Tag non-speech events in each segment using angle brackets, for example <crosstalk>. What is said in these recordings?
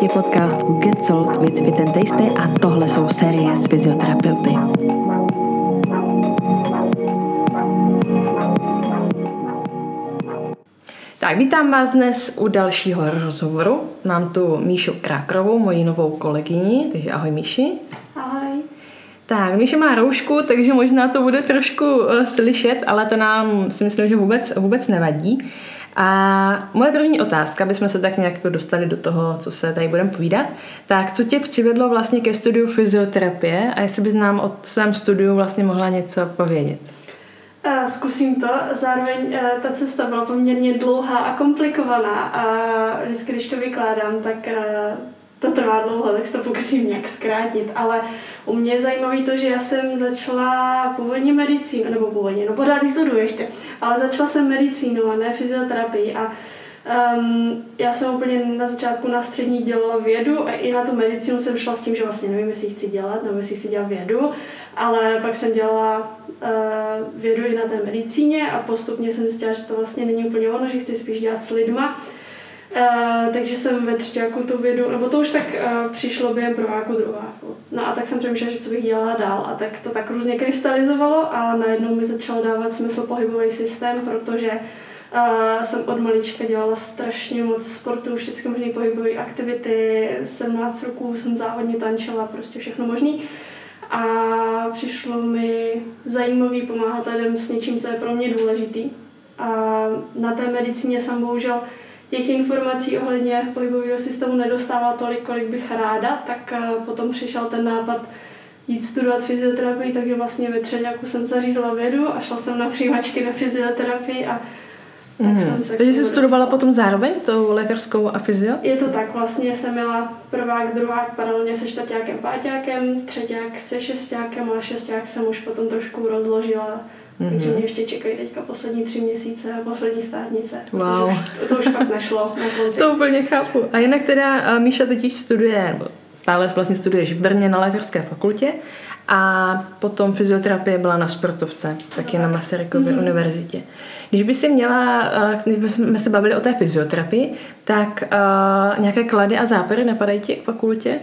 Tě podcastu Get Sold with Fit and Tasty a tohle jsou série s fyzioterapeuty. Tak, vítám vás dnes u dalšího rozhovoru. Mám tu Míšu Krákrovou, moji novou kolegyni, takže ahoj Míši. Ahoj. Tak, Míša má roušku, takže možná to bude trošku uh, slyšet, ale to nám si myslím, že vůbec, vůbec nevadí. A moje první otázka, abychom se tak nějak jako dostali do toho, co se tady budeme povídat, tak co tě přivedlo vlastně ke studiu fyzioterapie a jestli bys nám o svém studiu vlastně mohla něco povědět? Zkusím to. Zároveň eh, ta cesta byla poměrně dlouhá a komplikovaná a vždycky, když to vykládám, tak eh, to trvá dlouho, tak se to pokusím nějak zkrátit, ale u mě je zajímavé to, že já jsem začala původně medicínu, nebo původně, no pořád studuji ještě, ale začala jsem medicínu a ne fyzioterapii a Um, já jsem úplně na začátku na střední dělala vědu a i na tu medicínu jsem šla s tím, že vlastně nevím, jestli chci dělat nebo jestli chci dělat vědu, ale pak jsem dělala uh, vědu i na té medicíně a postupně jsem zjistila, že to vlastně není úplně ono, že chci spíš dělat s lidma Uh, takže jsem ve třetíku tu vědu, nebo to už tak uh, přišlo během prváku, druháku. No a tak jsem přemýšlela, že co bych dělala dál. A tak to tak různě krystalizovalo a najednou mi začal dávat smysl pohybový systém, protože uh, jsem od malička dělala strašně moc sportu, všechny možné pohybové aktivity, 17 roků jsem závodně tančila, prostě všechno možný. A přišlo mi zajímavý pomáhat lidem s něčím, co je pro mě důležitý. A na té medicíně jsem bohužel těch informací ohledně pohybového systému nedostává tolik, kolik bych ráda, tak eh, potom přišel ten nápad jít studovat fyzioterapii, takže vlastně ve třetíku jsem zařízla vědu a šla jsem na přijímačky na fyzioterapii a tak mm. jsem se Takže jsi studovala potom zároveň tou lékařskou a fyzio? Je to tak, vlastně jsem měla prvák, druhák paralelně se čtvrtákem, páťákem, třetíák se šestákem a šesták jsem už potom trošku rozložila Mm-hmm. Takže mě ještě čekají teďka poslední tři měsíce a poslední státnice. Wow. Už, to už fakt nešlo na konci. to úplně chápu. A jinak teda Míša teď studuje, stále vlastně studuješ v Brně na lékařské fakultě a potom fyzioterapie byla na sportovce, taky no, na Masarykově mm-hmm. univerzitě. Když by si měla, když jsme se bavili o té fyzioterapii, tak uh, nějaké klady a zápory napadají ti k fakultě?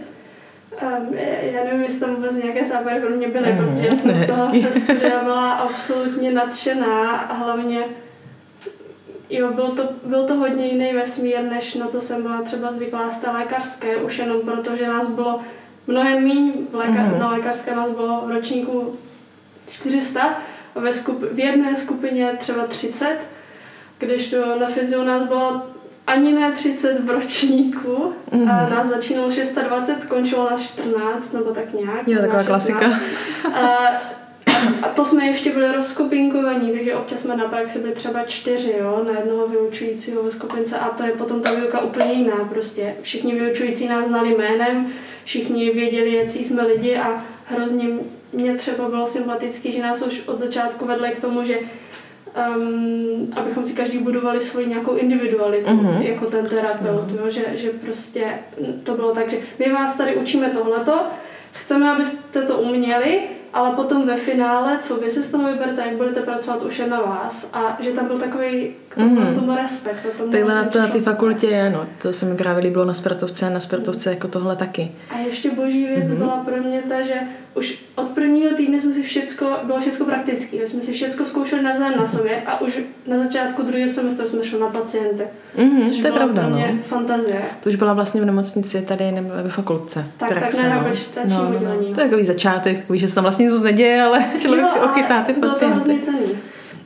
Um, já nevím, jestli tam vůbec nějaké záběry pro mě byly, mm, protože já jsem z toho studia byla absolutně nadšená a hlavně jo, byl to, byl to hodně jiný vesmír, než na co jsem byla třeba zvyklá z té lékařské, už jenom proto, že nás bylo mnohem méně, léka, mm. na lékařské nás bylo v ročníku 400 a ve skup, v jedné skupině třeba 30, když to na fyziu nás bylo ani ne 30 v ročníku. Mm-hmm. A nás začínalo 620, končilo nás 14, nebo tak nějak. Jo, taková klasika. A, a to jsme ještě byli rozkupinkovaní, takže občas jsme na praxi byli třeba čtyři, jo, na jednoho vyučujícího ve skupince a to je potom ta výuka úplně jiná prostě. Všichni vyučující nás znali jménem, všichni věděli, jaký jsme lidi a hrozně mě třeba bylo sympatický, že nás už od začátku vedli k tomu, že um, abychom si každý budovali svoji nějakou individualitu, mm-hmm. jako ten terapeut, jo? Že, že prostě to bylo tak, že my vás tady učíme tohleto, chceme, abyste to uměli, ale potom ve finále, co vy si z toho vyberete, jak budete pracovat, už je na vás. A že tam byl takový k tomu, mm. tomu respekt. Takhle na, na té fakultě je, no. To se mi právě líbilo na sportovce, na sportovce jako tohle taky. A ještě boží věc mm-hmm. byla pro mě ta, že už od prvního týdne jsme si všecko, bylo všechno praktické. Jsme si všechno zkoušeli navzájem na sobě a už na začátku druhého semestru jsme šli na pacienty. Mm-hmm, což to je pravda, pro mě no. fantazie. To už byla vlastně v nemocnici tady nebo ve fakultce. Tak, praxe, tak na no. no, no, no. To je takový začátek, víš, že se tam vlastně nic neděje, ale <laughs> člověk jo, si ochytá ty pacienty. Bylo to cený.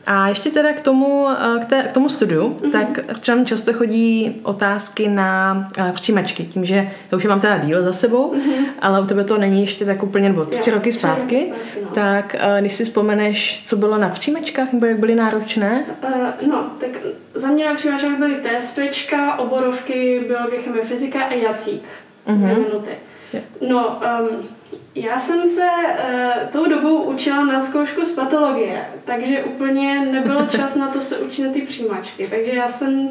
A ještě teda k tomu, eh, k, té, k tomu studiu, mm-hmm. tak třeba často chodí otázky na uh, přijímačky, tím, že já už je mám teda díl za sebou, mm-hmm. ale u tebe to není ještě tak úplně, nebo tři roky zpátky, roky zpátky no. tak uh, když si vzpomeneš, co bylo na přijímačkách, nebo jak byly náročné? Uh, no, tak za mě na přijímačkách byly TSPčka, oborovky, biologie, chemie, fyzika a jacík. Mm-hmm. minuty. No, um, já jsem se uh, tou dobou učila na zkoušku z patologie, takže úplně nebylo <laughs> čas na to se učit na ty přijímačky. Takže já jsem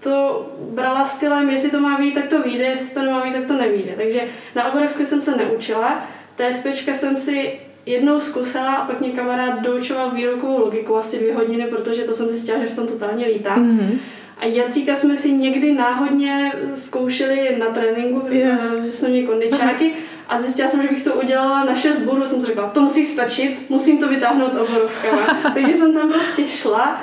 to brala stylem, jestli to má být, tak to vyjde, jestli to nemá být, tak to nevíde. Takže na oborovku jsem se neučila. TSPčka jsem si jednou zkusila a pak mě kamarád doučoval výrokovou logiku asi dvě hodiny, protože to jsem zjistila, že v tom totálně lítám. Mm-hmm. A Jacíka jsme si někdy náhodně zkoušeli na tréninku, yeah. že jsme měli kondičáky a zjistila jsem, že bych to udělala na 6 bodů, jsem si řekla, to musí stačit, musím to vytáhnout oborovkama. <laughs> Takže jsem tam prostě šla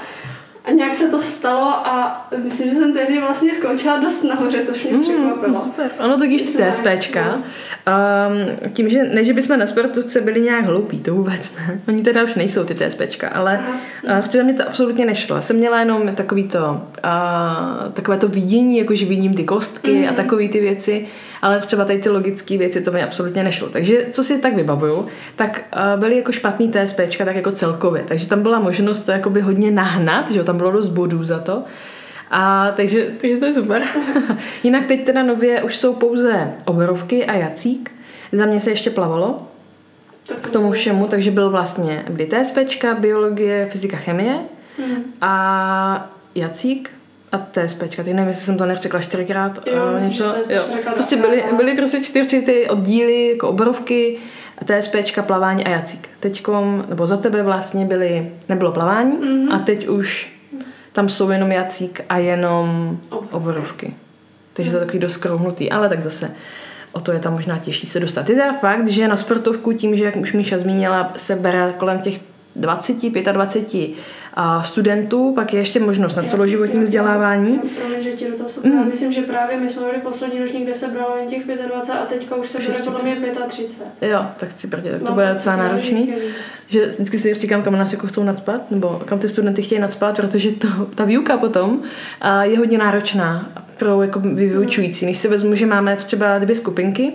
a nějak se to stalo a myslím, že jsem tehdy vlastně skončila dost nahoře, což mě mm, překvapilo. Super. Ono totiž ty TSPčka, um, tím, že ne, že bychom na sportovce byli nějak hloupí, to vůbec ne. <laughs> Oni teda už nejsou ty TSPčka, ale uh, včera mi to absolutně nešlo. Já jsem měla jenom takový to, uh, takové to vidění, jako že vidím ty kostky mm. a mhm. takové ty věci ale třeba tady ty logické věci to mi absolutně nešlo. Takže co si tak vybavuju, tak uh, byly jako špatný TSP, tak jako celkově. Takže tam byla možnost to jakoby hodně nahnat, že tam bylo dost bodů za to. A takže, takže to je super. <laughs> Jinak teď teda nově už jsou pouze oborovky a jacík. Za mě se ještě plavalo k tomu všemu, takže byl vlastně byly TSPčka, biologie, fyzika, chemie hmm. a jacík a TSPčka, teď nevím, jestli jsem to neřekla čtyřikrát. Jo, uh, něco, jo. Prostě byly, byly prostě čtyři ty oddíly, jako oborovky, TSPčka, plavání a jacík. Teďkom, nebo za tebe vlastně byly, nebylo plavání mm-hmm. a teď už tam jsou jenom jacík a jenom oborovky. Takže to je takový dost krouhnutý, ale tak zase o to je tam možná těžší se dostat. Je teda fakt, že na sportovku tím, že jak už Míša zmínila, se bere kolem těch 20, 25 studentů, pak je ještě možnost na celoživotním vzdělávání. Promiň, že ti do toho mm. Myslím, že právě my jsme byli poslední ročník, kde se bralo jen těch 25 a teďka už se bude podle mě 35. Jo, tak si prdě, tak to no, bude docela náročný. Že vždycky si říkám, kam nás jako chcou nadspat, nebo kam ty studenty chtějí nadspat, protože to, ta výuka potom je hodně náročná pro jako vyučující. Když si vezmu, že máme třeba dvě skupinky,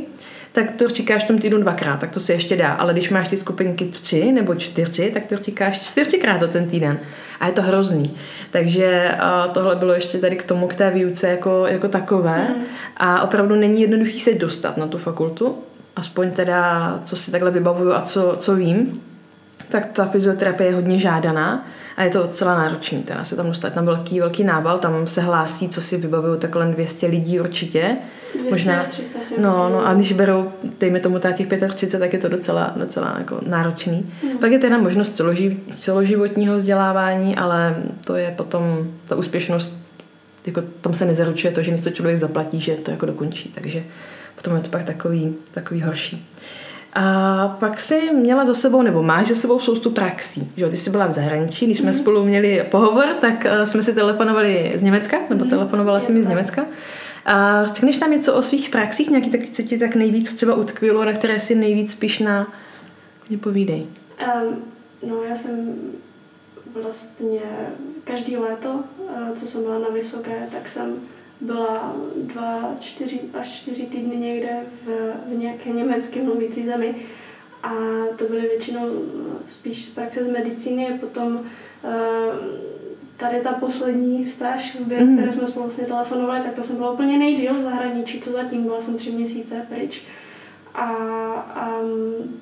tak to říkáš v tom týdnu dvakrát, tak to se ještě dá. Ale když máš ty skupinky tři nebo čtyři, tak to říkáš čtyřikrát za ten týden. A je to hrozný. Takže uh, tohle bylo ještě tady k tomu, k té výuce jako, jako takové. Mm. A opravdu není jednoduchý se dostat na tu fakultu. Aspoň teda, co si takhle vybavuju a co, co vím. Tak ta fyzioterapie je hodně žádaná a je to docela náročný, teda se tam dostat. Tam velký, velký nával, tam se hlásí, co si vybavují, tak kolem 200 lidí určitě. 200 Možná, 300 no, no, a když berou, dejme tomu těch 35, tak je to docela, docela jako náročný. Hmm. Pak je teda možnost celoživ, celoživotního vzdělávání, ale to je potom ta úspěšnost, jako tam se nezaručuje to, že když to člověk zaplatí, že to jako dokončí, takže potom je to pak takový, takový horší. A pak si měla za sebou, nebo máš za sebou spoustu praxí. Že? Ty jsi byla v zahraničí, když jsme mm. spolu měli pohovor, tak uh, jsme si telefonovali z Německa, nebo mm. telefonovala si mi z Německa. A řekneš nám něco o svých praxích, nějaký tak, co ti tak nejvíc třeba utkvělo, na které si nejvíc pišná? Mě povídej. Um, no já jsem vlastně každý léto, uh, co jsem byla na vysoké, tak jsem byla dva, čtyři až čtyři týdny někde v, v nějaké německé mluvící zemi. A to byly většinou spíš z praxe z medicíny, potom uh, tady ta poslední stáž, mm. které jsme spolu vlastně telefonovali, tak to jsem byla úplně nejdíl v zahraničí, co zatím, byla jsem tři měsíce pryč. A um,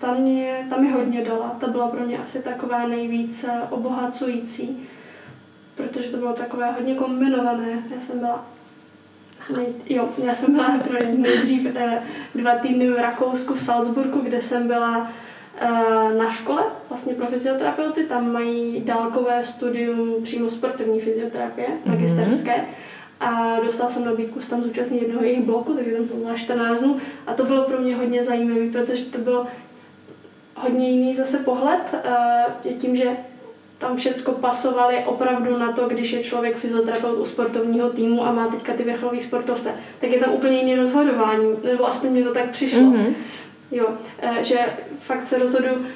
tam mě, tam mě hodně dala, ta byla pro mě asi taková nejvíc obohacující protože to bylo takové hodně kombinované. Já jsem byla Nej, jo, já jsem byla nejdřív eh, dva týdny v Rakousku, v Salzburgu, kde jsem byla eh, na škole vlastně pro fyzioterapeuty. Tam mají dálkové studium přímo sportovní fyzioterapie, mm-hmm. magisterské. A dostala jsem nabídku tam zúčastnit jednoho jejich bloku, takže tam byla 14 dnů. A to bylo pro mě hodně zajímavé, protože to bylo hodně jiný zase pohled. Je tím, že tam všecko pasovali opravdu na to, když je člověk fyzioterapeut u sportovního týmu a má teďka ty vrcholový sportovce, tak je tam úplně jiný rozhodování, nebo aspoň mi to tak přišlo. Mm-hmm. Jo, eh, že fakt se rozhodu,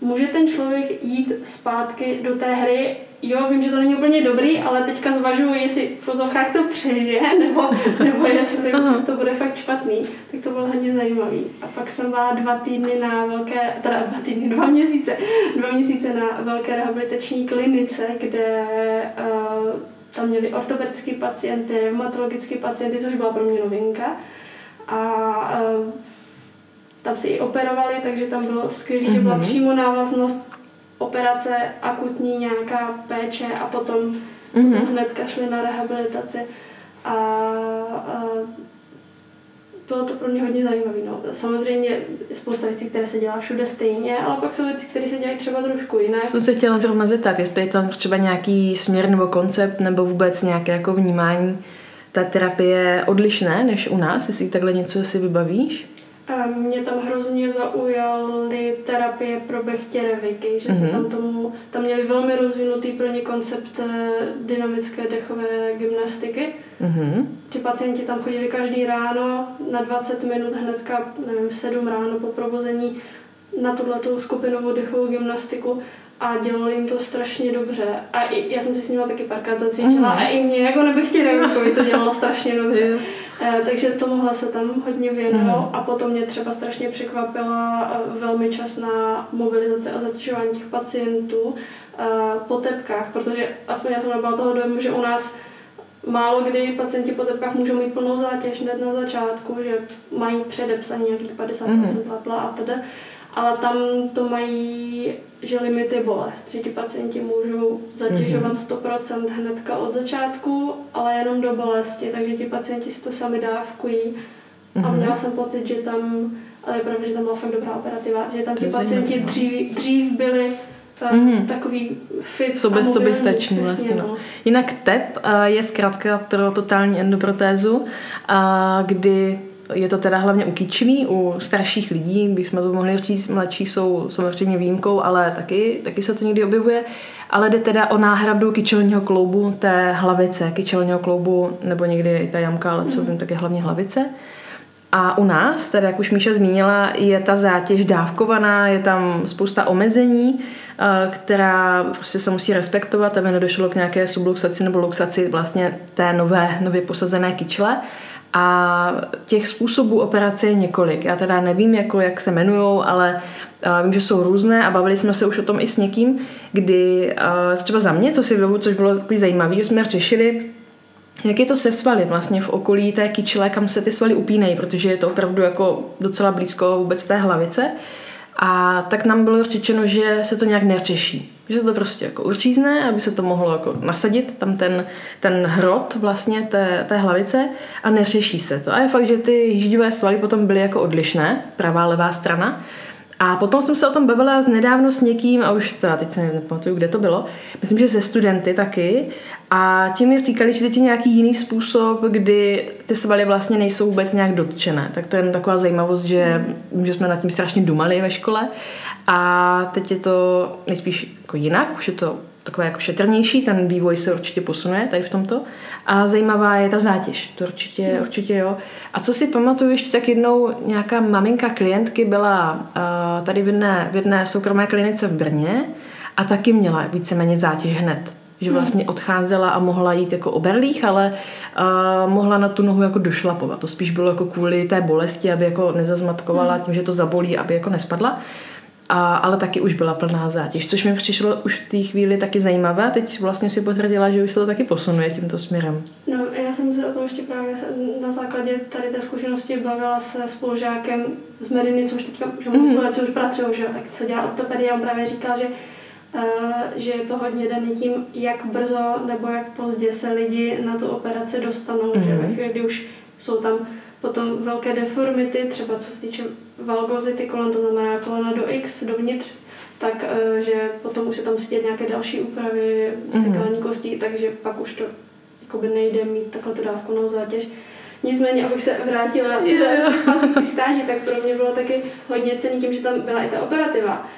může ten člověk jít zpátky do té hry jo, vím, že to není úplně dobrý, ale teďka zvažuju, jestli v fozochách to přežije, <laughs> nebo, nebo jestli to bude fakt špatný. Tak to bylo hodně zajímavý. A pak jsem byla dva týdny na velké, teda dva týdny, dva měsíce, dva měsíce na velké rehabilitační klinice, kde uh, tam měli ortopedické pacienty, reumatologické pacienty, což byla pro mě novinka. A uh, tam si i operovali, takže tam bylo skvělé, mm-hmm. že byla mhm. přímo návaznost operace, akutní nějaká péče a potom, mm-hmm. potom hned kašli na rehabilitaci. A, a bylo to pro mě hodně zajímavé. No. Samozřejmě spousta věcí, které se dělá všude stejně, ale pak jsou věci, které se dělají třeba trošku jinak. Jsem se chtěla zrovna zeptat, jestli je tam třeba nějaký směr nebo koncept nebo vůbec nějaké jako vnímání té terapie odlišné než u nás, jestli takhle něco si vybavíš? Mě tam hrozně zaujaly terapie pro bechtěreviky, že mm-hmm. se tam tomu, tam měli velmi rozvinutý pro ně koncept eh, dynamické dechové gymnastiky. Mm-hmm. Ti pacienti tam chodili každý ráno na 20 minut hnedka, nevím, v 7 ráno po probuzení na tuhle skupinovou dechovou gymnastiku a dělali jim to strašně dobře. A i, já jsem si s nimi taky párkrát zacvičila mm. a i mě jako nebechtěrevikovi to dělalo strašně dobře. Eh, takže tomuhle se tam hodně věnuju mm. a potom mě třeba strašně překvapila eh, velmi časná mobilizace a zatěžování těch pacientů eh, po tepkách, protože aspoň já jsem nabyla toho dojmu, že u nás málo kdy pacienti po tepkách můžou mít plnou zátěž hned na začátku, že mají předepsaný nějakých 50% mm. a teda, ale tam to mají, že limit je bolest, že ti pacienti můžou zatěžovat 100% mhm. hnedka od začátku, ale jenom do bolesti, takže ti pacienti si to sami dávkují. A mhm. měla jsem pocit, že tam, ale je pravda, že tam byla fakt dobrá operativa, že tam ti pacienti dřív, dřív byli mm-hmm. takový fit Sobě, sobě stačný vlastně. No. Jinak TEP uh, je zkrátka pro totální endoprotézu, uh, kdy je to teda hlavně u kyčlí, u starších lidí, bychom to mohli říct, mladší jsou samozřejmě výjimkou, ale taky, taky se to někdy objevuje. Ale jde teda o náhradu kyčelního kloubu té hlavice, kyčelního kloubu, nebo někdy i ta jamka, ale co vím, tak je hlavně hlavice. A u nás, teda jak už Míša zmínila, je ta zátěž dávkovaná, je tam spousta omezení, eh, která prostě se musí respektovat, aby nedošlo k nějaké subluxaci nebo luxaci vlastně té nové, nově posazené kyčle. A těch způsobů operace je několik. Já teda nevím, jako, jak se jmenují, ale uh, vím, že jsou různé a bavili jsme se už o tom i s někým, kdy uh, třeba za mě, co si vybavu, což bylo takový zajímavé, že jsme řešili, jak je to se svaly vlastně v okolí té kyčle, kam se ty svaly upínají, protože je to opravdu jako docela blízko vůbec té hlavice. A tak nám bylo řečeno, že se to nějak neřeší. Že se to prostě jako určízne, aby se to mohlo jako nasadit, tam ten, ten hrot vlastně té, té hlavice a neřeší se to. A je fakt, že ty jíždivé svaly potom byly jako odlišné, pravá, levá strana. A potom jsem se o tom bavila nedávno s někým, a už to, teď se nepamatuju, kde to bylo, myslím, že se studenty taky, a ti mi říkali, že teď je nějaký jiný způsob, kdy ty svaly vlastně nejsou vůbec nějak dotčené. Tak to je jen taková zajímavost, že, že jsme nad tím strašně dumali ve škole. A teď je to nejspíš jako jinak, už je to takové jako šetrnější, ten vývoj se určitě posunuje tady v tomto. A zajímavá je ta zátěž, to určitě, hmm. určitě jo. A co si pamatuju, ještě tak jednou nějaká maminka klientky byla uh, tady v jedné, v jedné soukromé klinice v Brně a taky měla víceméně zátěž hned. Že hmm. vlastně odcházela a mohla jít jako o berlích, ale uh, mohla na tu nohu jako došlapovat. To spíš bylo jako kvůli té bolesti, aby jako nezazmatkovala hmm. tím, že to zabolí, aby jako nespadla. A, ale taky už byla plná zátěž, což mi přišlo už v té chvíli taky zajímavé. Teď vlastně si potvrdila, že už se to taky posunuje tímto směrem. No, já jsem se o tom ještě právě na základě tady té zkušenosti bavila se spolužákem z Mediny, co už teďka, že mm. spolužáci už pracují, že tak co dělá ortopedie, on právě říkal, že Uh, že je to hodně daný tím, jak brzo nebo jak pozdě se lidi na tu operaci dostanou, mm. že ve chvíli, kdy už jsou tam Potom velké deformity, třeba co se týče valgozity kolem, to znamená kolena do X, dovnitř, tak eh, že potom už se tam musí dělat nějaké další úpravy, mhm. sekání mm-hmm. kostí, takže pak už to jakoby nejde mít takhle tu dávkovou zátěž. Nicméně, abych se vrátila k stáži, tak pro mě bylo taky hodně cený tím, že tam byla i ta operativa.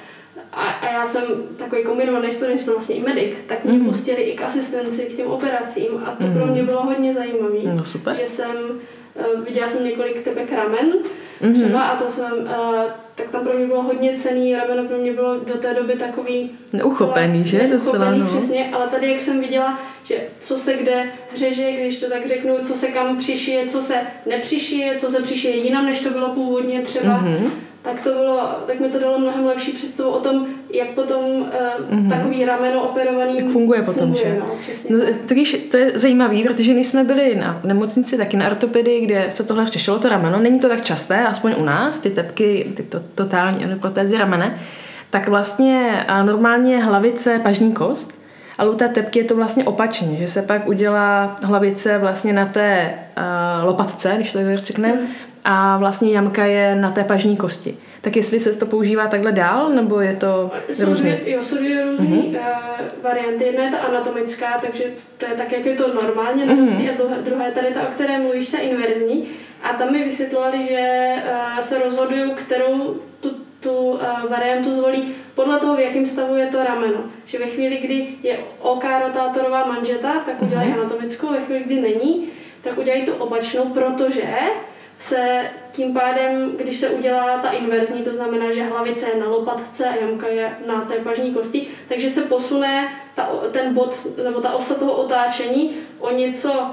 A, a já jsem takový kombinovaný student, že jsem vlastně i medic, tak mě mm. pustili i k asistenci k těm operacím a to mm. pro mě bylo hodně zajímavé. No super. Že jsem viděla jsem několik tebe ramen mm-hmm. třeba a to jsem, uh, tak tam pro mě bylo hodně cený, rameno pro mě bylo do té doby takový... Neuchopený, že? Neuchopený, docela, no. přesně, ale tady jak jsem viděla, že co se kde řeže, když to tak řeknu, co se kam přišije, co se nepřišije, co se přišije jinam, než to bylo původně třeba, mm-hmm tak to bylo, tak mi to dalo mnohem lepší představu o tom, jak potom uh, mm-hmm. takový rameno operovaný jak funguje potom, funguje, že? No, no, to, to je zajímavé, protože my jsme byli na nemocnici taky na ortopedii, kde se tohle řešilo, to rameno. Není to tak časté, aspoň u nás, ty tepky, ty to, totální protézy ramene. Tak vlastně normálně hlavice pažní kost, ale u té tepky je to vlastně opačně, že se pak udělá hlavice vlastně na té uh, lopatce, když to tak řekneme, mm a vlastně jamka je na té pažní kosti. Tak jestli se to používá takhle dál, nebo je to jsou různé? Dvě, jo, jsou dvě různé mm-hmm. uh, varianty. Jedna je ta anatomická, takže to je tak, jak je to normálně mm-hmm. a druhá, druhá je tady ta, o které mluvíš, ta inverzní. A tam mi vysvětlovali, že uh, se rozhodují, kterou tu, tu uh, variantu zvolí podle toho, v jakém stavu je to rameno. Že ve chvíli, kdy je OK rotátorová manžeta, tak udělají mm-hmm. anatomickou, ve chvíli, kdy není, tak udělají tu opačnou, protože se tím pádem, když se udělá ta inverzní, to znamená, že hlavice je na lopatce a jamka je na té pažní kosti, takže se posune ta, ten bod nebo ta osa toho otáčení o něco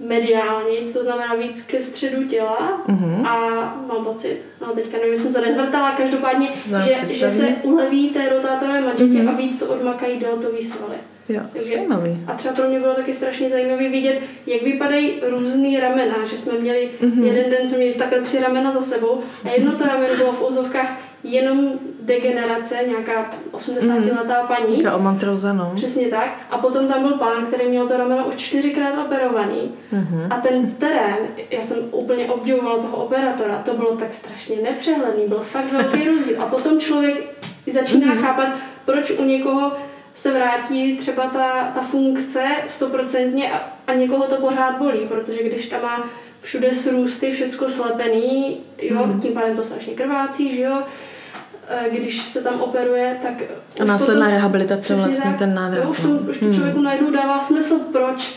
mediálně, to znamená víc ke středu těla mm-hmm. a mám pocit, no teďka nevím, jsem to nezvrtala, každopádně, že, že se uleví té rotátorové manžetě mm-hmm. a víc to odmakají deltový svaly. Jo, Takže, A třeba pro mě bylo taky strašně zajímavé vidět, jak vypadají různý ramena, že jsme měli, mm-hmm. jeden den jsme měli takhle tři ramena za sebou a jedno to rameno bylo v úzovkách jenom degenerace, nějaká 80-letá mm. paní. Nějaká omantroza, no. Přesně tak. A potom tam byl pán, který měl to rameno už čtyřikrát operovaný. Mm-hmm. A ten terén, já jsem úplně obdivovala toho operatora, to bylo tak strašně nepřehledný, byl fakt velký rozdíl. A potom člověk začíná mm-hmm. chápat, proč u někoho se vrátí třeba ta, ta funkce stoprocentně a, a někoho to pořád bolí, protože když tam má všude srůsty, všecko slepený, jo, mm. tím pádem to strašně krvácí, že jo, e, když se tam operuje, tak... A následná potom, rehabilitace vlastně tak, ten návrat. Jo, už to, no. už to hmm. člověku najednou dává smysl, proč,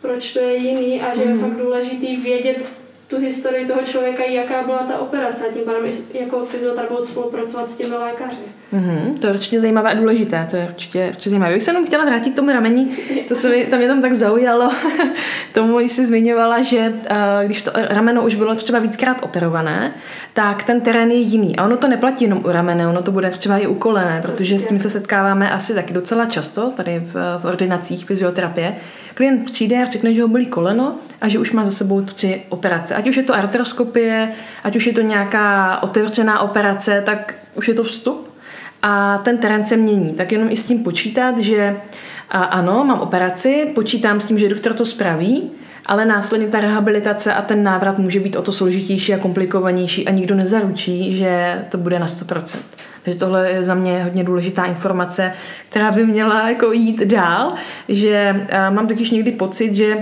proč to je jiný a že hmm. je fakt důležitý vědět, tu historii toho člověka, jaká byla ta operace a tím pádem jako fyzioterapeut spolupracovat s těmi lékaři. Mm-hmm, to je určitě zajímavé a důležité, to je určitě, určitě zajímavé. Bych se jenom chtěla vrátit k tomu ramení, to se mi, tam mě tam tak zaujalo, <laughs> tomu jsi zmiňovala, že uh, když to rameno už bylo třeba víckrát operované, tak ten terén je jiný. A ono to neplatí jenom u ramene, ono to bude třeba i u kolene, protože s tím se setkáváme asi taky docela často tady v, v ordinacích fyzioterapie. Klient přijde a řekne, že ho bolí koleno a že už má za sebou tři operace. Ať už je to artroskopie, ať už je to nějaká otevřená operace, tak už je to vstup a ten terén se mění. Tak jenom i s tím počítat, že a ano, mám operaci, počítám s tím, že doktor to spraví, ale následně ta rehabilitace a ten návrat může být o to složitější a komplikovanější a nikdo nezaručí, že to bude na 100%. Takže tohle je za mě hodně důležitá informace, která by měla jako jít dál, že mám totiž někdy pocit, že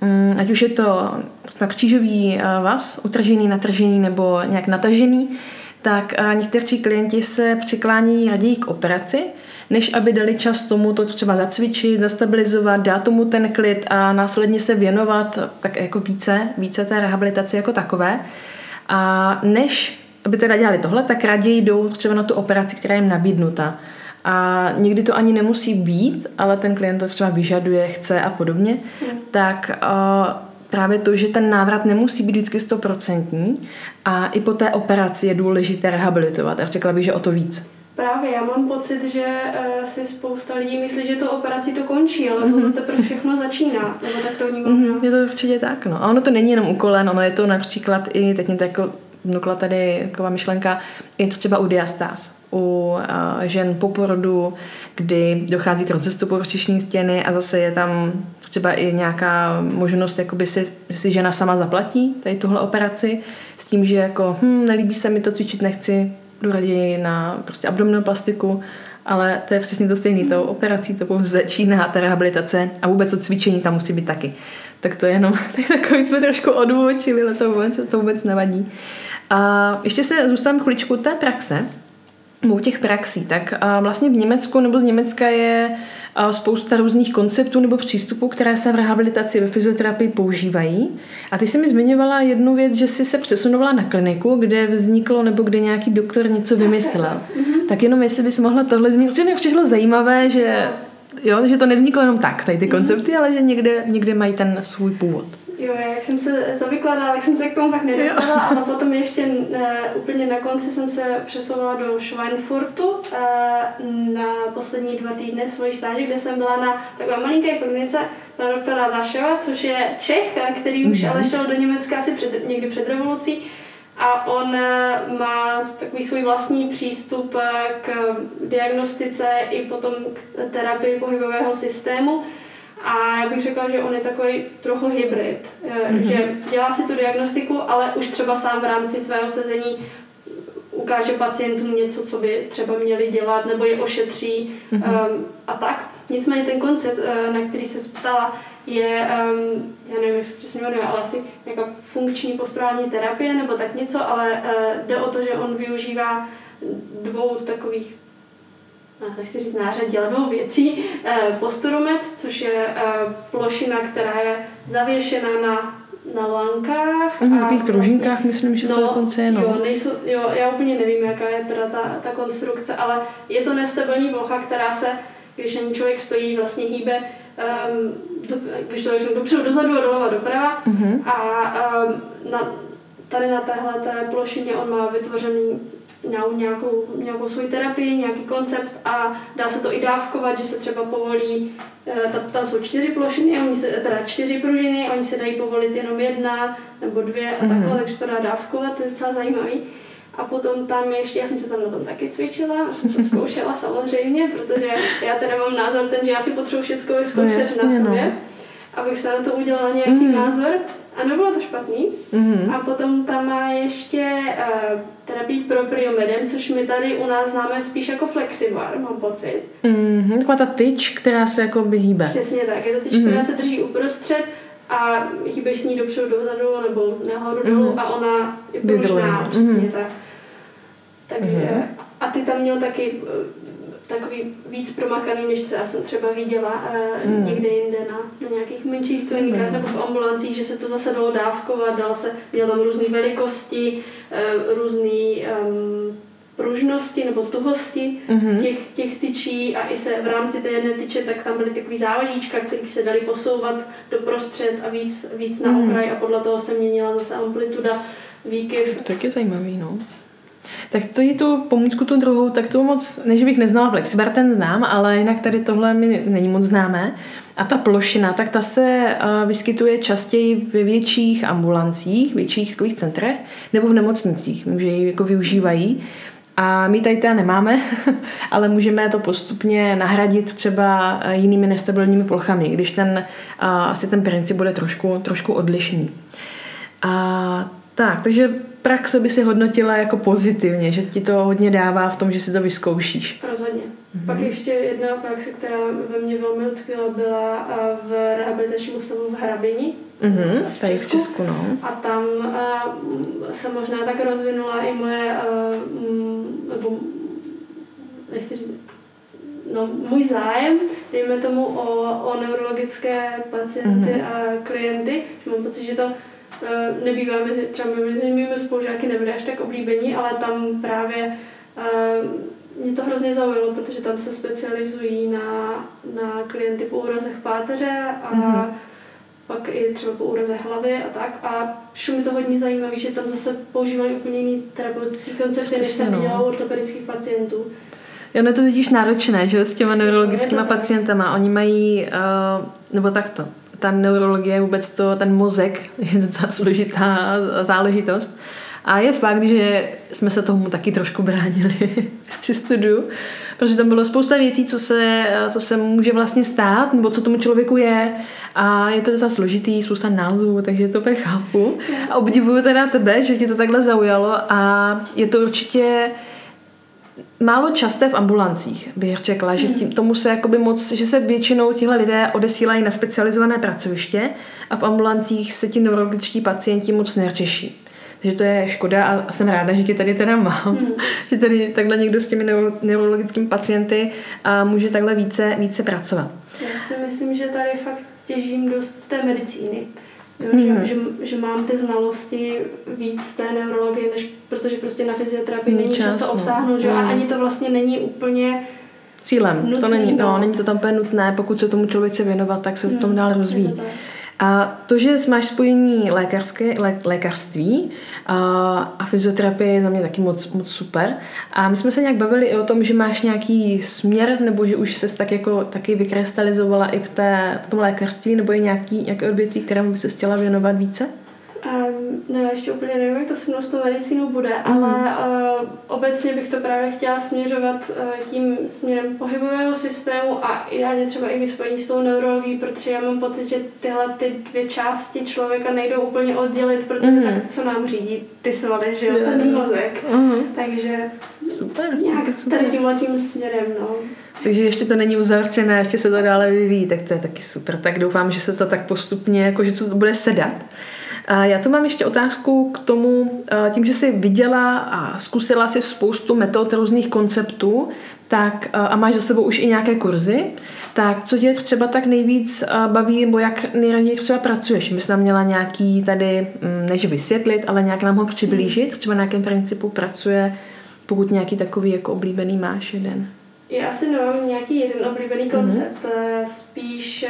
mm, ať už je to křížový vás, utržený, natržený nebo nějak natažený, tak někteří klienti se přiklání raději k operaci, než aby dali čas tomu to třeba zacvičit, zastabilizovat, dát tomu ten klid a následně se věnovat tak jako více, více té rehabilitaci jako takové. A než aby teda dělali tohle, tak raději jdou třeba na tu operaci, která je jim nabídnuta. A někdy to ani nemusí být, ale ten klient to třeba vyžaduje, chce a podobně. Mm. Tak uh, právě to, že ten návrat nemusí být vždycky stoprocentní a i po té operaci je důležité rehabilitovat. A řekla bych, že o to víc. Právě, já mám pocit, že uh, si spousta lidí myslí, že to operací to končí, ale mm-hmm. to teprve všechno začíná. Nebo tak to vnímám. Mm-hmm, je to určitě tak, no. A ono to není jenom u kolen, ono je to například i, teď mě to jako vnukla tady taková myšlenka, je to třeba u diastáz, u uh, žen po porodu, kdy dochází k rozestupu prostřiční stěny a zase je tam třeba i nějaká možnost, jakoby si, že si žena sama zaplatí tady tuhle operaci s tím, že jako hm, nelíbí se mi to, cvičit nechci, jdu raději na prostě abdominoplastiku, ale to je přesně to stejné. Tou operací to pouze začíná ta rehabilitace a vůbec to cvičení tam musí být taky. Tak to je jenom <laughs> takový jsme trošku odůvočili, ale to vůbec, to vůbec nevadí. A ještě se zůstávám chvíličku té praxe, u těch praxí, tak vlastně v Německu nebo z Německa je spousta různých konceptů nebo přístupů, které se v rehabilitaci ve fyzioterapii používají. A ty jsi mi zmiňovala jednu věc, že jsi se přesunovala na kliniku, kde vzniklo nebo kde nějaký doktor něco vymyslel. Tak jenom jestli bys mohla tohle zmínit, protože mi přišlo zajímavé, že, jo, že to nevzniklo jenom tak, tady ty koncepty, ale že někde, někde mají ten svůj původ. Jo, jak jsem se zavykládala, tak jsem se k tomu pak nedostala, ale potom ještě ne, úplně na konci jsem se přesouvala do Schweinfurtu uh, na poslední dva týdny svojí stáže, kde jsem byla na takové malinké klinice na doktora Raševa, což je Čech, který už mm-hmm. ale šel do Německa asi před, někdy před revolucí. A on má takový svůj vlastní přístup k diagnostice i potom k terapii pohybového systému A já bych řekla, že on je takový trochu hybrid, mm-hmm. že dělá si tu diagnostiku, ale už třeba sám v rámci svého sezení ukáže pacientům něco, co by třeba měli dělat, nebo je ošetří mm-hmm. um, a tak. Nicméně ten koncept, uh, na který se ptala, je, um, já nevím, jak se přesně jmenuje, ale asi nějaká funkční posturální terapie nebo tak něco, ale uh, jde o to, že on využívá dvou takových nechci říct nářadí, ale dvou věcí. Uh, posturomet, což je uh, plošina, která je zavěšena na na lankách. Mm, a takových pružinkách, vlastně, myslím, že no, to dokonce je. No. Jo, nejsou, jo, já úplně nevím, jaká je teda ta, ta konstrukce, ale je to nestabilní plocha, která se, když ani člověk stojí, vlastně hýbe um, do, když to řeknu dopředu, dozadu a doleva doprava mm-hmm. a um, na, tady na téhle té plošině on má vytvořený nějakou, nějakou svoji terapii, nějaký koncept a dá se to i dávkovat, že se třeba povolí, eh, tam, tam jsou čtyři plošiny, oni se, teda čtyři pružiny, oni se dají povolit jenom jedna nebo dvě a takhle, mm-hmm. takže to dá dávkovat, to je docela zajímavý. A potom tam ještě, já jsem se tam na tom taky cvičila, to <laughs> zkoušela samozřejmě, protože já teda mám názor ten, že já si potřebuji všechno vyzkoušet no, jasně, na sobě, no. abych se na to udělala nějaký mm. názor. A nebylo to špatný. Mm-hmm. A potom tam má ještě uh, terapii propriomedem, což my tady u nás známe spíš jako flexibar, mám pocit. Mm-hmm, taková ta tyč, která se jako hýbe. Přesně tak, je to tyč, mm-hmm. která se drží uprostřed a hýbeš s ní dopředu, dozadu nebo nahoru mm-hmm. dolů a ona je pružná, přesně mm-hmm. tak. Takže, mm-hmm. a ty tam měl taky eh, takový víc promakaný, než co já jsem třeba viděla uh, mm. někde jinde na, na nějakých menších klinikách mm. nebo v ambulancích, že se to zase dalo dávkovat, dal se, měl tam různé velikosti, uh, různé um, pružnosti nebo tuhosti mm-hmm. těch, těch tyčí a i se v rámci té jedné tyče, tak tam byly takový závažíčka, které se daly posouvat do prostřed a víc, víc na mm. okraj a podle toho se měnila zase amplituda, výkyv. Tak je zajímavý, no. Tak to je tu pomůcku tu druhou, tak to moc, než bych neznala Flexibar, ten znám, ale jinak tady tohle mi není moc známé. A ta plošina, tak ta se uh, vyskytuje častěji ve větších ambulancích, větších takových centrech, nebo v nemocnicích, že ji jako využívají. A my tady teda nemáme, <laughs> ale můžeme to postupně nahradit třeba eh, jinými nestabilními plochami, když ten, uh, asi ten princip bude trošku, trošku odlišný. A tak, takže praxe by si hodnotila jako pozitivně, že ti to hodně dává v tom, že si to vyzkoušíš. Rozhodně. Mm-hmm. Pak ještě jedna praxe, která ve mně velmi utkvěla, byla v rehabilitačním ústavu v Hrabini. Mm-hmm, v tady v Česku, no. A tam uh, se možná tak rozvinula i moje, uh, nebo nechci říct, no, můj zájem, dejme tomu, o, o neurologické pacienty mm-hmm. a klienty, že mám pocit, že to nebývá mezi, třeba mezi mými spolužáky nebyly až tak oblíbení, ale tam právě uh, mě to hrozně zaujalo, protože tam se specializují na, na klienty po úrazech páteře a mm-hmm. pak i třeba po úrazech hlavy a tak. A přišlo mi to hodně zajímavé, že tam zase používali úplně jiný terapeutický koncept, než jsem viděla u ortopedických pacientů. Jo, no je to totiž náročné, že s těma neurologickými no, pacientama. Oni mají, uh, nebo takto, ta neurologie, vůbec to, ten mozek je docela složitá záležitost. A je fakt, že jsme se tomu taky trošku bránili <laughs> při studiu, protože tam bylo spousta věcí, co se, co se může vlastně stát, nebo co tomu člověku je. A je to docela složitý, spousta názvů, takže to úplně chápu. A obdivuju teda tebe, že ti to takhle zaujalo a je to určitě málo časté v ambulancích, bych řekla, že tím, tomu se jakoby moc, že se většinou tihle lidé odesílají na specializované pracoviště a v ambulancích se ti neurologičtí pacienti moc neřeší. Takže to je škoda a jsem ráda, že tě tady teda mám. Hmm. <laughs> že tady takhle někdo s těmi neurologickými pacienty a může takhle více, více pracovat. Já si myslím, že tady fakt těžím dost z té medicíny. Jo, mm. že, že, že mám ty znalosti víc té neurologie, než protože prostě na fyzioterapii není čas, často no. obsáhnout, že? Mm. a ani to vlastně není úplně cílem. Nutný, to není, no, no, není to tam úplně nutné, pokud se tomu člověk chce věnovat, tak se mm. v tom hmm. dál rozvíjí. A to, že máš spojení lékařské, lé, lékařství a, a fyzioterapie je za mě taky moc, moc super. A my jsme se nějak bavili i o tom, že máš nějaký směr, nebo že už se tak jako taky vykrystalizovala i v, té, v tom lékařství, nebo je nějaký, nějaké odvětví, kterému by se chtěla věnovat více? No, ještě úplně nevím, jak to se mnou s tou medicínou bude, mm. ale uh, obecně bych to právě chtěla směřovat uh, tím směrem pohybového systému a ideálně třeba i vyspojení s tou neurologií, protože já mám pocit, že tyhle ty dvě části člověka nejdou úplně oddělit, protože mm. tak co nám řídí ty svaly, že jo, yeah. ten mozek. Mm. Takže super, nějak super. tady tímhle tím směrem, no. Takže ještě to není uzavřené, ještě se to dále vyvíjí, tak to je taky super. Tak doufám, že se to tak postupně, jako že to bude sedat. A já tu mám ještě otázku k tomu, tím, že jsi viděla a zkusila si spoustu metod různých konceptů, tak a máš za sebou už i nějaké kurzy, tak co tě třeba tak nejvíc baví, nebo jak nejraději třeba pracuješ? My jsme měla nějaký tady, mm, než vysvětlit, ale nějak nám ho přiblížit, třeba na jakém principu pracuje, pokud nějaký takový jako oblíbený máš jeden. Já asi nemám nějaký jeden oblíbený koncept, mm-hmm. spíš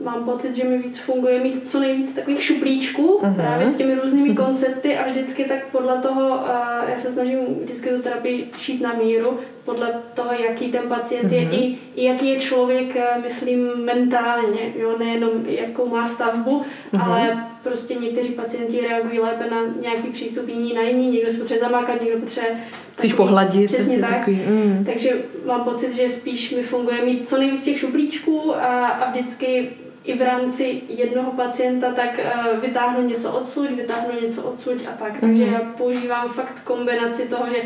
mám pocit, že mi víc funguje mít co nejvíc takových šuplíčků uh-huh. právě s těmi různými koncepty a vždycky tak podle toho, uh, já se snažím vždycky tu terapii šít na míru, podle toho, jaký ten pacient uh-huh. je mhm. i, i jaký je člověk, eh, myslím, mentálně, jo, nejenom jakou má stavbu, uh-huh. ale prostě někteří pacienti reagují lépe na nějaký přístup, jiní na jiný, někdo se potřebuje zamákat, někdo potřebuje Chceš pohladit. Přesně tak. Takový, mm. Takže mám pocit, že spíš mi funguje mít co nejvíc těch šuplíčků a, a vždycky i v rámci jednoho pacienta tak uh, vytáhnu něco odsud, vytáhnu něco odsud a tak. Takže mm. já používám fakt kombinaci toho, že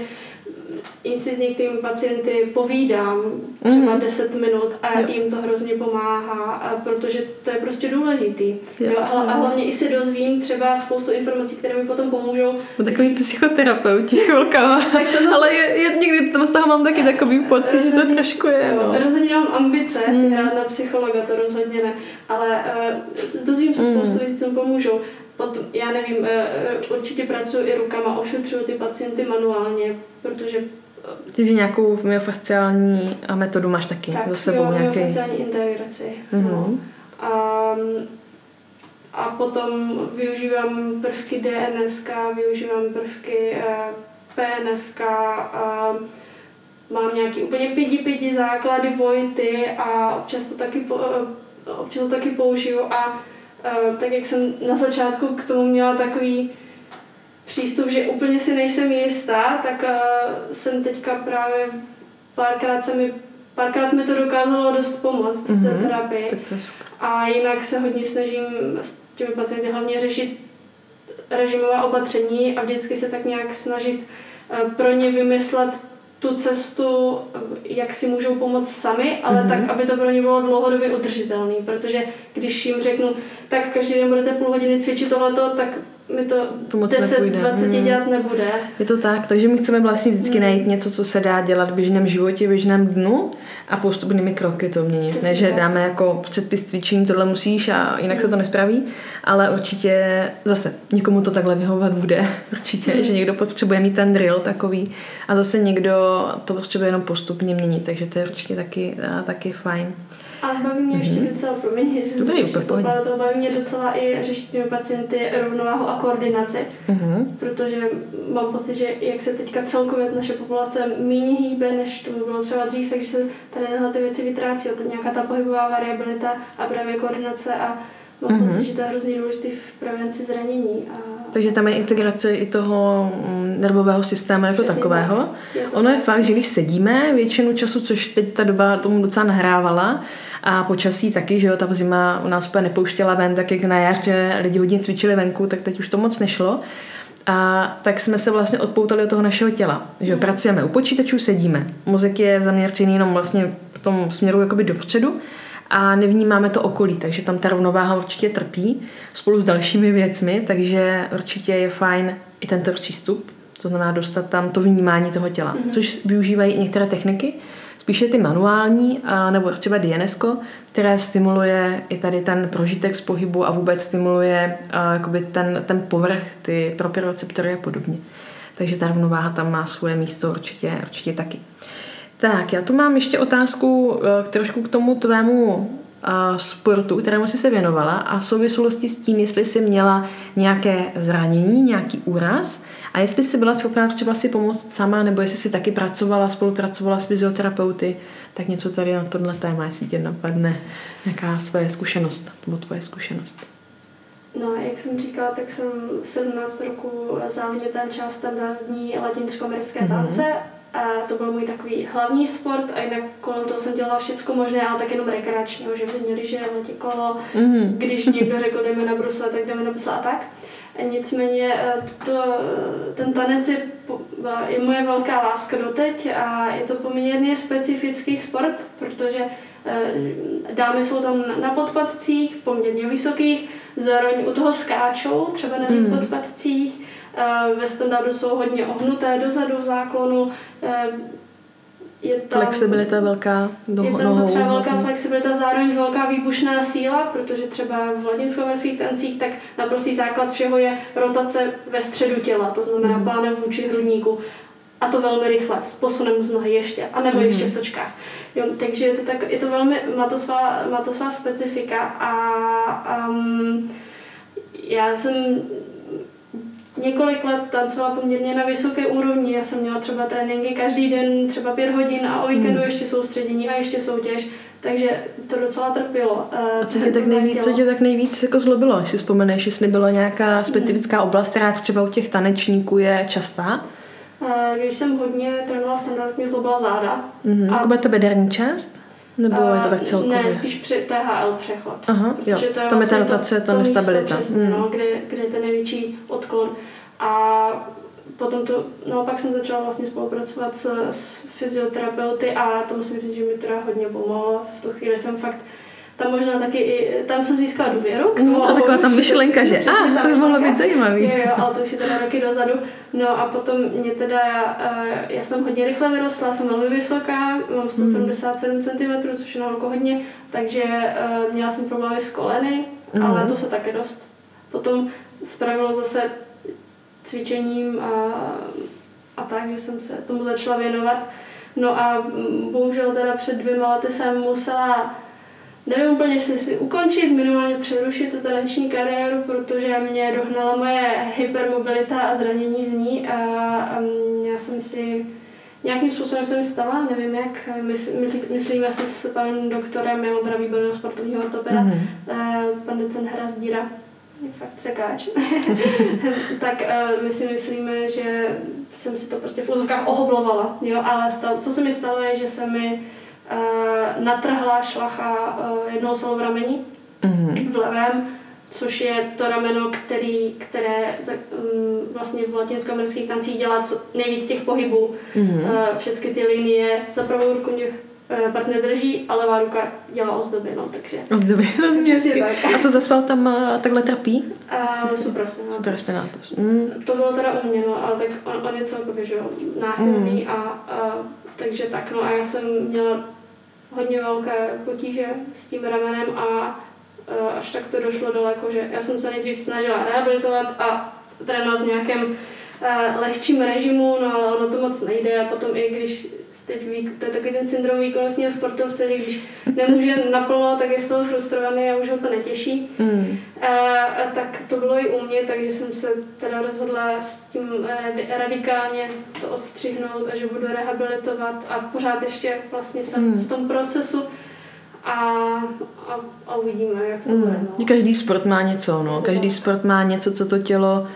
i si s některými pacienty povídám třeba mm. 10 minut a jo. jim to hrozně pomáhá, a protože to je prostě důležitý. Jo. Jo, a, a hlavně i si dozvím třeba spoustu informací, které mi potom pomůžou. No, takový psychoterapeuti chvilkama. <laughs> zase... Ale je, je, někdy tam z toho mám taky takový pocit, že to trošku je. No. Rozhodně mám ambice mm. si hrát na psychologa, to rozhodně ne. Ale uh, dozvím se spoustu mm. věcí, co mi pomůžou. Potom, já nevím, uh, určitě pracuji i rukama, ošetřuju ty pacienty manuálně, protože ty, že nějakou myofasciální metodu máš taky tak, za sebou jo, nějaký. myofasciální integraci. Mm-hmm. No. A, a potom využívám prvky DNS, využívám prvky eh, PNF, uh, mám nějaký úplně pidi pidi základy Vojty a občas to taky, po, občas to taky použiju a tak jak jsem na začátku k tomu měla takový přístup, že úplně si nejsem jistá, tak uh, jsem teďka právě párkrát se mi párkrát mi to dokázalo dost pomoct mm-hmm. v té mhm. terapii. Tak to je super. A jinak se hodně snažím s těmi pacienty hlavně řešit režimová opatření a vždycky se tak nějak snažit uh, pro ně vymyslet tu cestu, jak si můžou pomoct sami, ale mm-hmm. tak, aby to pro ně bylo dlouhodobě udržitelné. Protože když jim řeknu, tak každý den budete půl hodiny cvičit tohleto, tak mi to, to 10-20 hmm. dělat nebude. Je to tak, takže my chceme vlastně vždycky hmm. najít něco, co se dá dělat v běžném životě, v běžném dnu a postupnými kroky to měnit. Přesně ne, že tak. dáme jako předpis cvičení, tohle musíš a jinak hmm. se to nespraví, ale určitě zase někomu to takhle vyhovovat bude. <laughs> Určitě, hmm. že někdo potřebuje mít ten drill takový a zase někdo to potřebuje jenom postupně měnit, takže to je určitě taky, taky fajn. A baví mě mm-hmm. ještě mhm. docela, promiň, že Dobrý, to, to baví mě docela i řešit těmi pacienty rovnováhu a koordinaci, mm-hmm. protože mám pocit, že jak se teďka celkově naše populace méně hýbe, než tomu bylo třeba dřív, takže se tady tyhle ty věci vytrácí, to nějaká ta pohybová variabilita a právě koordinace a mám mm-hmm. pocit, že to je hrozně důležité v prevenci zranění. A takže tam je integrace i toho mm, nervového systému jako Přesně takového. Je ono je fakt, že když sedíme většinu času, což teď ta doba tomu docela nahrávala, a počasí taky, že jo, ta zima u nás úplně nepouštěla ven, tak jak na jaře lidi hodně cvičili venku, tak teď už to moc nešlo. A tak jsme se vlastně odpoutali od toho našeho těla. Že jo, pracujeme u počítačů, sedíme. Mozek je zaměřený jenom vlastně v tom směru jakoby dopředu a nevnímáme to okolí, takže tam ta rovnováha určitě trpí spolu s dalšími věcmi, takže určitě je fajn i tento přístup, to znamená dostat tam to vnímání toho těla, mm-hmm. což využívají i některé techniky, spíše ty manuální, a, nebo třeba DNS, které stimuluje i tady ten prožitek z pohybu a vůbec stimuluje a, jakoby ten, ten povrch, ty proprioceptory a podobně. Takže ta rovnováha tam má svoje místo určitě, určitě taky. Tak, já tu mám ještě otázku k trošku k tomu tvému sportu, kterému jsi se věnovala a v souvislosti s tím, jestli jsi měla nějaké zranění, nějaký úraz a jestli jsi byla schopná třeba si pomoct sama, nebo jestli jsi taky pracovala, spolupracovala s fyzioterapeuty, tak něco tady na tohle téma, jestli tě napadne nějaká svoje zkušenost, nebo tvoje zkušenost. No, jak jsem říkala, tak jsem 17 roku závodně tančila standardní latinsko-americké mm-hmm. A to byl můj takový hlavní sport a jinak kolem toho jsem dělala všechno možné, ale tak jenom rekreačního, že vzadní liže, letě kolo, mm-hmm. když někdo řekl, jdeme na brusle, tak jdeme na brusle a tak. Nicméně eh, to, ten tanec je, je moje velká láska doteď a je to poměrně specifický sport, protože dámy jsou tam na podpadcích, poměrně vysokých, zároveň u toho skáčou, třeba na těch mm. podpadcích, ve standardu jsou hodně ohnuté dozadu v záklonu, je tam, flexibilita velká do Je tam třeba velká flexibilita, zároveň velká výbušná síla, protože třeba v latinskoamerických tancích tak naprostý základ všeho je rotace ve středu těla, to znamená mm. plánem vůči hrudníku. A to velmi rychle, s posunem z nohy ještě, a nebo mm. ještě v točkách. Jo, takže je to, tak, je to velmi, má to svá, má to svá specifika a um, já jsem několik let tancovala poměrně na vysoké úrovni. Já jsem měla třeba tréninky každý den, třeba pět hodin a o víkendu hmm. ještě soustředění a ještě soutěž. Takže to docela trpělo. Eh, a co tě tak nejvíc, co tě tak nejvíc jako zlobilo, jestli vzpomeneš, jestli byla nějaká specifická oblast, která třeba u těch tanečníků je častá? Eh, když jsem hodně trénovala standardně, zlobila záda. Mm-hmm. A Kuba to bederní část? Nebo uh, je to tak celkově? Ne, spíš při THL přechod. Aha, jo. To je Tam vlastně je ta rotace, to, ta nestabilita. Přesně, mm. no, kde, kde je ten největší odklon. A potom to, no pak jsem začala vlastně spolupracovat s, s fyzioterapeuty a to musím říct, že mi teda hodně pomohlo. V tu chvíli jsem fakt tam možná taky i, tam jsem získala důvěru. K tomu, a taková ta myšlenka, že a, ah, to by mohlo být zajímavý. Jo, jo, ale to už je teda roky dozadu. No a potom mě teda, eh, já jsem hodně rychle vyrostla, jsem velmi vysoká, mám 177 cm, což je na hodně, takže eh, měla jsem problémy s koleny, mm. ale to se také dost potom spravilo zase cvičením a, a tak, že jsem se tomu začala věnovat. No a mm, bohužel teda před dvěma lety jsem musela nevím úplně, jestli si ukončit, minimálně přerušit tu taneční kariéru, protože mě dohnala moje hypermobilita a zranění z ní a, a já jsem si nějakým způsobem se mi stala, nevím jak, mysl, myslím asi s panem doktorem, teda výborného sportovního ortopeda, mm-hmm. pan docent Hrazdíra, je fakt sekáč, <laughs> tak uh, my si myslíme, že jsem si to prostě v úzovkách ohoblovala, jo, ale stalo, co se mi stalo je, že se mi uh, natrhla šlacha uh, jednoho svalu v rameni, mm-hmm. v levém, což je to rameno, který, které um, vlastně v latinskoamerických tancích dělá co, nejvíc těch pohybů. Mm-hmm. Uh, všechny ty linie za pravou ruku mě Eh, partner drží a levá ruka dělá ozdoby, no, takže... Ozdoby, <laughs> tak. A co za sval tam uh, takhle trpí? Uh, supraspinatus. Supraspinatus. Mm. To bylo teda u mě, no, ale tak on, on je celkově, že jo, náchylný mm. a, a, takže tak, no a já jsem měla hodně velké potíže s tím ramenem a až tak to došlo daleko, že já jsem se nejdřív snažila rehabilitovat a trénovat v nějakém uh, lehčím režimu, no ale ono to moc nejde a potom i když teď to je takový ten syndrom výkonnostního sportovce, že když nemůže naplno, tak je z toho frustrovaný a už ho to netěší. Mm. A, a tak to bylo i u mě, takže jsem se teda rozhodla s tím radikálně to odstřihnout a že budu rehabilitovat a pořád ještě vlastně jsem mm. v tom procesu a, a, a uvidíme, jak to mm. bude. No. Každý sport má něco, no. Každý sport má něco, co to tělo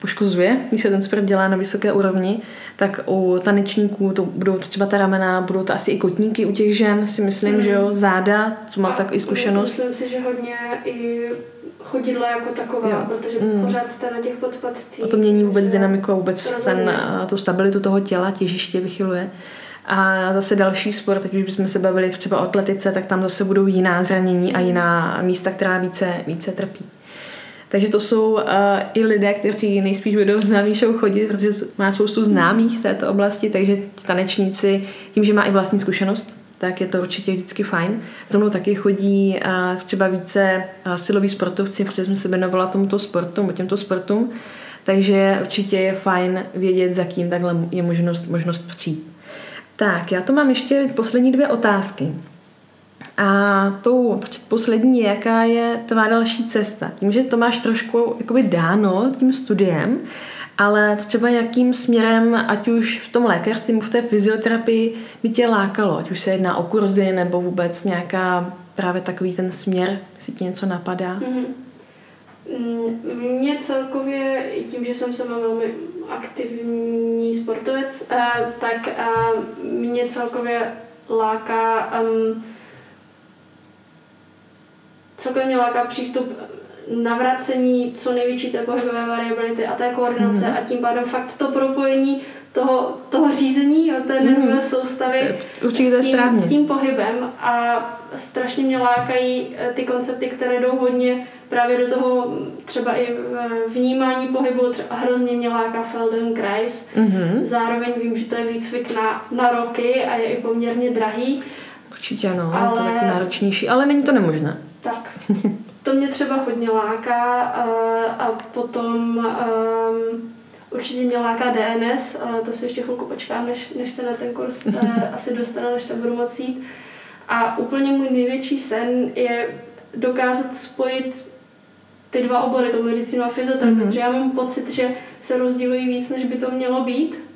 poškozuje, když se ten sport dělá na vysoké úrovni, tak u tanečníků to budou to třeba ta ramena, budou to asi i kotníky u těch žen, si myslím, mm. že jo, záda, co mám takový zkušenost. Myslím si, že hodně i chodidla jako taková, jo. protože mm. pořád jste na těch podpadcích. A to mění vůbec dynamiku a vůbec ten, tu stabilitu toho těla, těžiště vychyluje. A zase další sport, teď už bychom se bavili třeba o atletice, tak tam zase budou jiná zranění a jiná místa, která více, více trpí. Takže to jsou uh, i lidé, kteří nejspíš budou na show chodit, protože má spoustu známých v této oblasti, takže tanečníci, tím, že má i vlastní zkušenost, tak je to určitě vždycky fajn. Za mnou taky chodí uh, třeba více uh, siloví sportovci, protože jsme se věnovala tomuto sportu, těmto sportům, takže určitě je fajn vědět, za kým takhle je možnost, možnost přijít. Tak, já tu mám ještě poslední dvě otázky. A tou poslední jaká je tvá další cesta. Tím, že to máš trošku jakoby dáno tím studiem, ale třeba jakým směrem, ať už v tom lékařství, v té fyzioterapii, by tě lákalo, ať už se jedná o kurzy nebo vůbec nějaká právě takový ten směr, jestli ti něco napadá? Mm-hmm. Mm, Mě celkově, tím, že jsem sama velmi aktivní sportovec, eh, tak eh, mě celkově láká celkově mě láká přístup navracení co největší té pohybové variability a té koordinace Mhm. a tím pádem fakt to propojení toho, toho řízení, jo, té nervové Mhm. soustavy Určitě to je s tím, správně. s tím pohybem a strašně mě lákají eh, ty koncepty, které jdou hodně právě do toho mm, třeba i v- vnímání pohybu, třeba hrozně mě láká Feldenkrais. Mhm. Zároveň vím, že to je výcvik na, na roky a je i poměrně drahý, Určitě no, je to Ale- taky náročnější, ale není to nemožné. Tak to mě třeba hodně láká a, a potom um, určitě mě láká DNS, a to si ještě chvilku počkám, než, než se na ten kurz <laughs> eh, asi dostanu, než tam budu moct jít. A úplně můj největší sen je dokázat spojit ty dva obory, tu medicínu a fyzioterapii, Mhm. protože já mám pocit, že se rozdělují víc, než by to mělo být.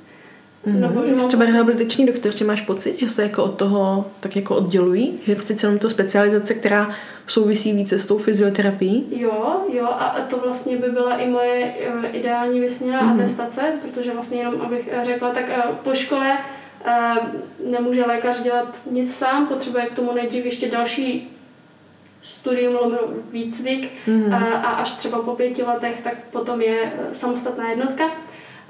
Nebo že Mhm. mám Třeba rehabilitační doktoři máš pocit, že se jako od toho tak jako oddělují? Že přece jenom to specializace, která souvisí více s tou fyzioterapií? Jo, jo, a to vlastně by byla i moje eh, ideální vysněná Mhm. atestace, protože vlastně jenom, abych eh, řekla, tak eh, po škole nemůže lékař dělat nic sám, potřebuje k tomu nejdřív ještě další studium, lomeno výcvik Mhm. a, a až třeba po pěti letech, tak potom je samostatná jednotka.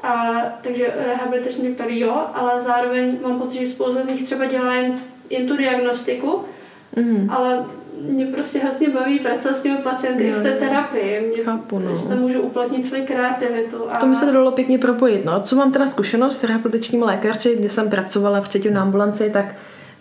A, takže rehabilitační doktor jo, ale zároveň mám pocit, že spousta z nich třeba dělá jen, jen tu diagnostiku, Mhm. ale mě prostě hrozně baví pracovat s těmi pacienty i v té Jo, jo. terapii. Mě, Chápu, no. Že tam můžu uplatnit svoji kreativitu. A... To mi se to dalo pěkně propojit. No. Co mám teda zkušenost s rehabilitačním lékaři, kdy jsem pracovala předtím na ambulanci, tak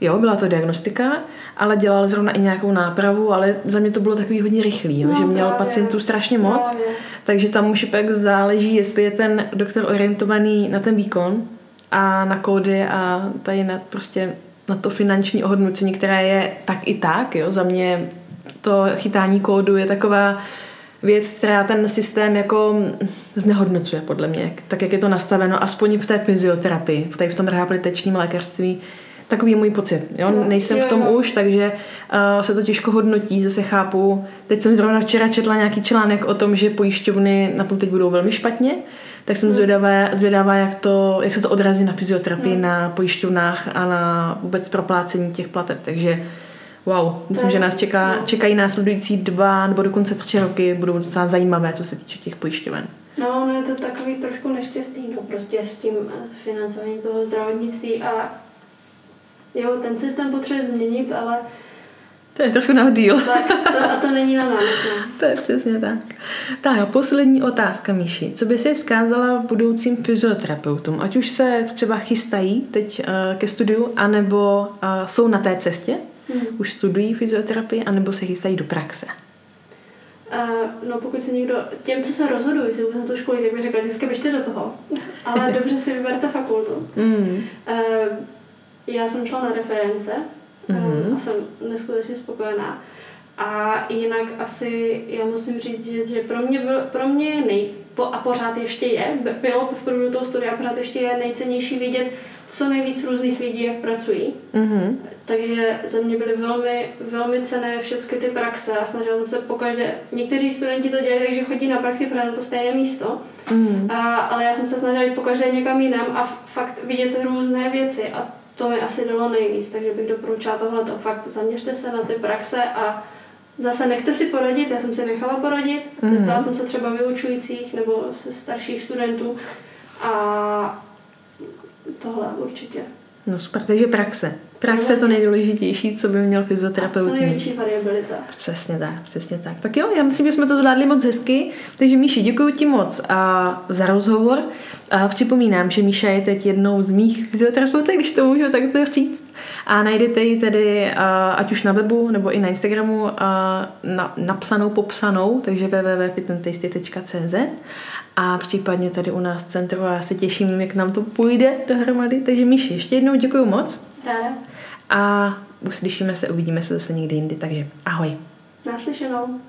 jo, byla to diagnostika, ale dělal zrovna i nějakou nápravu, ale za mě to bylo takový hodně rychlý, no, No, že měl právě. pacientů strašně moc, Právě. takže tam už pak záleží, jestli je ten doktor orientovaný na ten výkon a na kódy a tady na prostě na to finanční ohodnocení, které je tak i tak, jo, za mě to chytání kódu je taková věc, která ten systém jako znehodnocuje podle mě, tak jak je to nastaveno, aspoň v té fyzioterapii, v, tady v tom rehabilitačním lékařství, takový je můj pocit. Jo? Jo, Nejsem jo, v tom jo. už, takže uh, se to těžko hodnotí, zase chápu. Teď jsem zrovna včera četla nějaký článek o tom, že pojišťovny na tom teď budou velmi špatně, tak jsem Hmm. zvědavá, zvědavá jak, to, jak se to odrazí na fyzioterapii, Hmm. na pojišťovnách a na vůbec proplácení těch plateb. Takže wow, myslím, že nás čeká, no. čekají následující dva nebo dokonce tři roky, budou docela zajímavé, co se týče těch pojišťoven. No, no je to takový trošku neštěstný, no prostě s tím eh, financováním toho zdravotnictví a jo, ten systém potřebuje změnit, ale To je trošku na díl. tak to, a to není na nás, no. <laughs> To je přesně tak. Tak a poslední otázka, Míši. Co by si vzkázala budoucím fyzioterapeutům? Ať už se třeba chystají teď uh, ke studiu, anebo uh, jsou na té cestě, Hmm. už studují fyzioterapii, anebo se chystají do praxe. Uh, no pokud se někdo, těm, co se rozhodují, jestli vůbec na tu školu, tak bych řekla, vždycky běžte do toho. Ale <laughs> dobře si vyberte fakultu. Mm. Uh, já jsem šla na reference Mhm. um, a jsem neskutečně spokojená. A jinak asi já musím říct, že, že pro mě byl, pro mě je nej, po, a pořád ještě je, bylo v průběhu toho studia a pořád ještě je nejcennější vidět, co nejvíc různých lidí, jak pracují. Mm-hmm. Takže za mě byly velmi, velmi cené všechny ty praxe a snažila jsem se pokaždé, někteří studenti to dělají, takže chodí na praxi pořád na to stejné místo, Mm. a, ale já jsem se snažila jít pokaždé někam jinam a f- fakt vidět různé věci a to mi asi dalo nejvíc, takže bych doporučila tohleto. Fakt zaměřte se na ty praxe a zase nechte si poradit, já jsem si nechala poradit, Mhm. zeptala jsem se třeba vyučujících nebo se starších studentů a tohle určitě. No super, takže praxe. Praxe je to nejdůležitější, co by měl A co fyzioterapeut největší variabilita. Přesně tak, přesně tak. Tak jo, já myslím, že jsme to zvládli moc hezky. Takže Míši, děkuji ti moc a, za rozhovor. A připomínám, že Míša je teď jednou z mých fyzioterapeutek, když to můžu takto říct. A najdete ji tedy ať už na webu nebo i na Instagramu a, na, napsanou, popsanou, takže www.fitandtasty.cz a případně tady u nás v centru a já se těším, jak nám to půjde dohromady. Takže Míši, ještě jednou děkuji moc Ráda. a uslyšíme se, uvidíme se zase někdy jindy, takže ahoj. Naslyšenou.